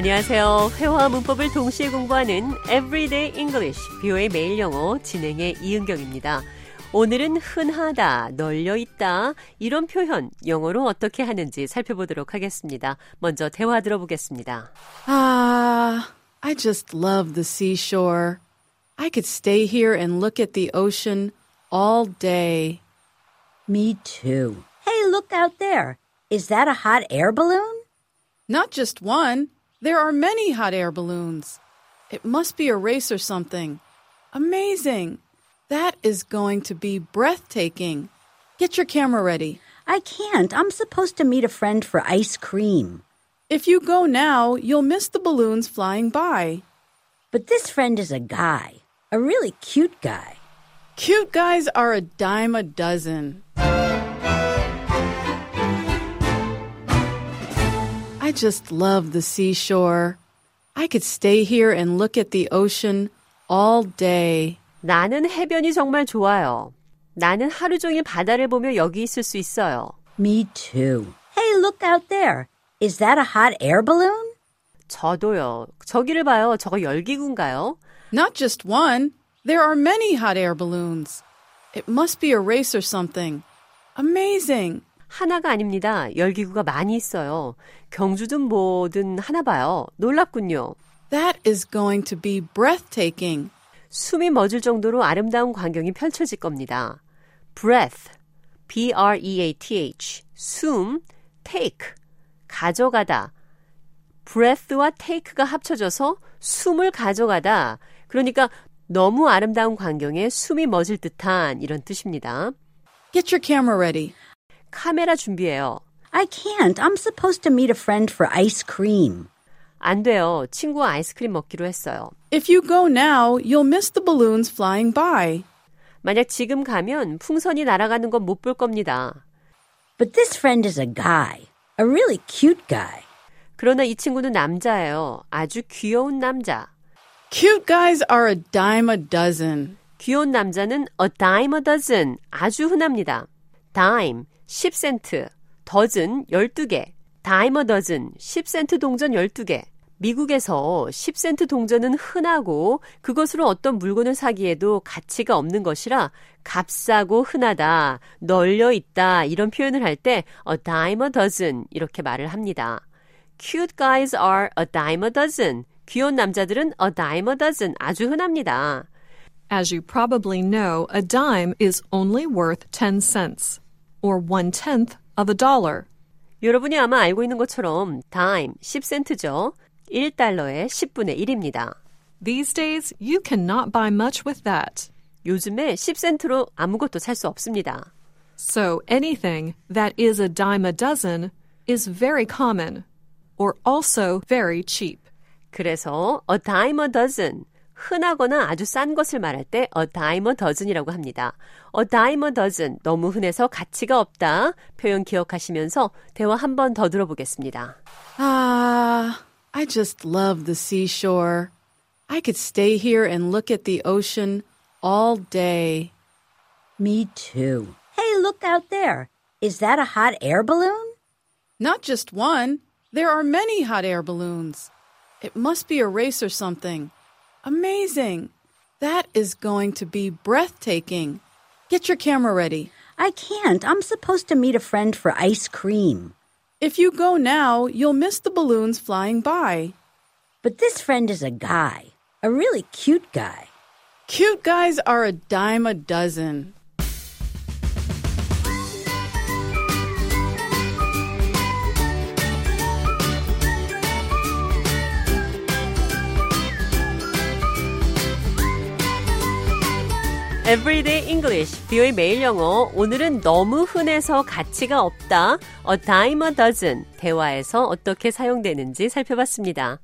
안녕하세요. 회화와 문법을 동시에 공부하는 Everyday English, 뷰의 매일 영어 진행의 이은경입니다. 오늘은 흔하다, 널려 있다 이런 표현 영어로 어떻게 하는지 살펴보도록 하겠습니다. 먼저 대화 들어보겠습니다. Ah, I just love the seashore. I could stay here and look at the ocean all day. Me too. Hey, look out there. Is that a hot air balloon? Not just one. There are many hot air balloons. It must be a race or something. Amazing. That is going to be breathtaking. Get your camera ready. I can't. I'm supposed to meet a friend for ice cream. If you go now, you'll miss the balloons flying by. But this friend is a guy, a really cute guy. Cute guys are a dime a dozen. I just love the seashore. I could stay here and look at the ocean all day. 나는 해변이 정말 좋아요. 나는 하루 종일 바다를 보며 여기 있을 수 있어요. Me too. Hey, look out there. Is that a hot air balloon? 저도요. 저기를 봐요. 저거 열기구인가요? Not just one. There are many hot air balloons. It must be a race or something. Amazing. 하나가 아닙니다. 열기구가 많이 있어요. 경주든 뭐든 하나 봐요. 놀랍군요. That is going to be breathtaking. 숨이 멎을 정도로 아름다운 광경이 펼쳐질 겁니다. breath, b-r-e-a-t-h, 숨, take, 가져가다. breath와 take가 합쳐져서 숨을 가져가다. 그러니까 너무 아름다운 광경에 숨이 멎을 듯한 이런 뜻입니다. Get your camera ready. 카메라 준비해요. I can't. I'm supposed to meet a friend for ice cream. 안 돼요. 친구와 아이스크림 먹기로 했어요. If you go now, you'll miss the balloons flying by. 만약 지금 가면 풍선이 날아가는 건 못 볼 겁니다. But this friend is a guy, a really cute guy. 그러나 이 친구는 남자예요. 아주 귀여운 남자. Cute guys are a dime a dozen. 귀여운 남자는 a dime a dozen. 아주 흔합니다. dime, 10센트, dozen, 12개. dime a dozen, 10센트 동전 12개. 미국에서 10센트 동전은 흔하고 그것으로 어떤 물건을 사기에도 가치가 없는 것이라 값싸고 흔하다, 널려 있다 이런 표현을 할 때 a dime a dozen 이렇게 말을 합니다. Cute guys are a dime a dozen. 귀여운 남자들은 a dime a dozen 아주 흔합니다. As you probably know, a dime is only worth 10 cents, or one tenth of a dollar. 여러분이 아마 알고 있는 것처럼 dime 10센트죠. 1달러의 10분의 1입니다. These days, you cannot buy much with that. 요즘에 10센트로 아무것도 살 수 없습니다. So anything that is a dime a dozen is very common, or also very cheap. 그래서 a dime a dozen 흔하거나 아주 싼 것을 말할 때 a dime a dozen이라고 합니다. a dime a dozen 너무 흔해서 가치가 없다 표현 기억하시면서 대화 한 번 더 들어보겠습니다. Ah, I just love the seashore. I could stay here and look at the ocean all day. Me too. Hey, look out there. Is that a hot air balloon? Not just one. There are many hot air balloons. It must be a race or something. Amazing. That is going to be breathtaking. Get your camera ready. I can't. I'm supposed to meet a friend for ice cream. If you go now, you'll miss the balloons flying by. But this friend is a guy, a really cute guy. Cute guys are a dime a dozen. Everyday English, 비오의 매일 영어. 오늘은 너무 흔해서 가치가 없다. A dime a dozen. 대화에서 어떻게 사용되는지 살펴봤습니다.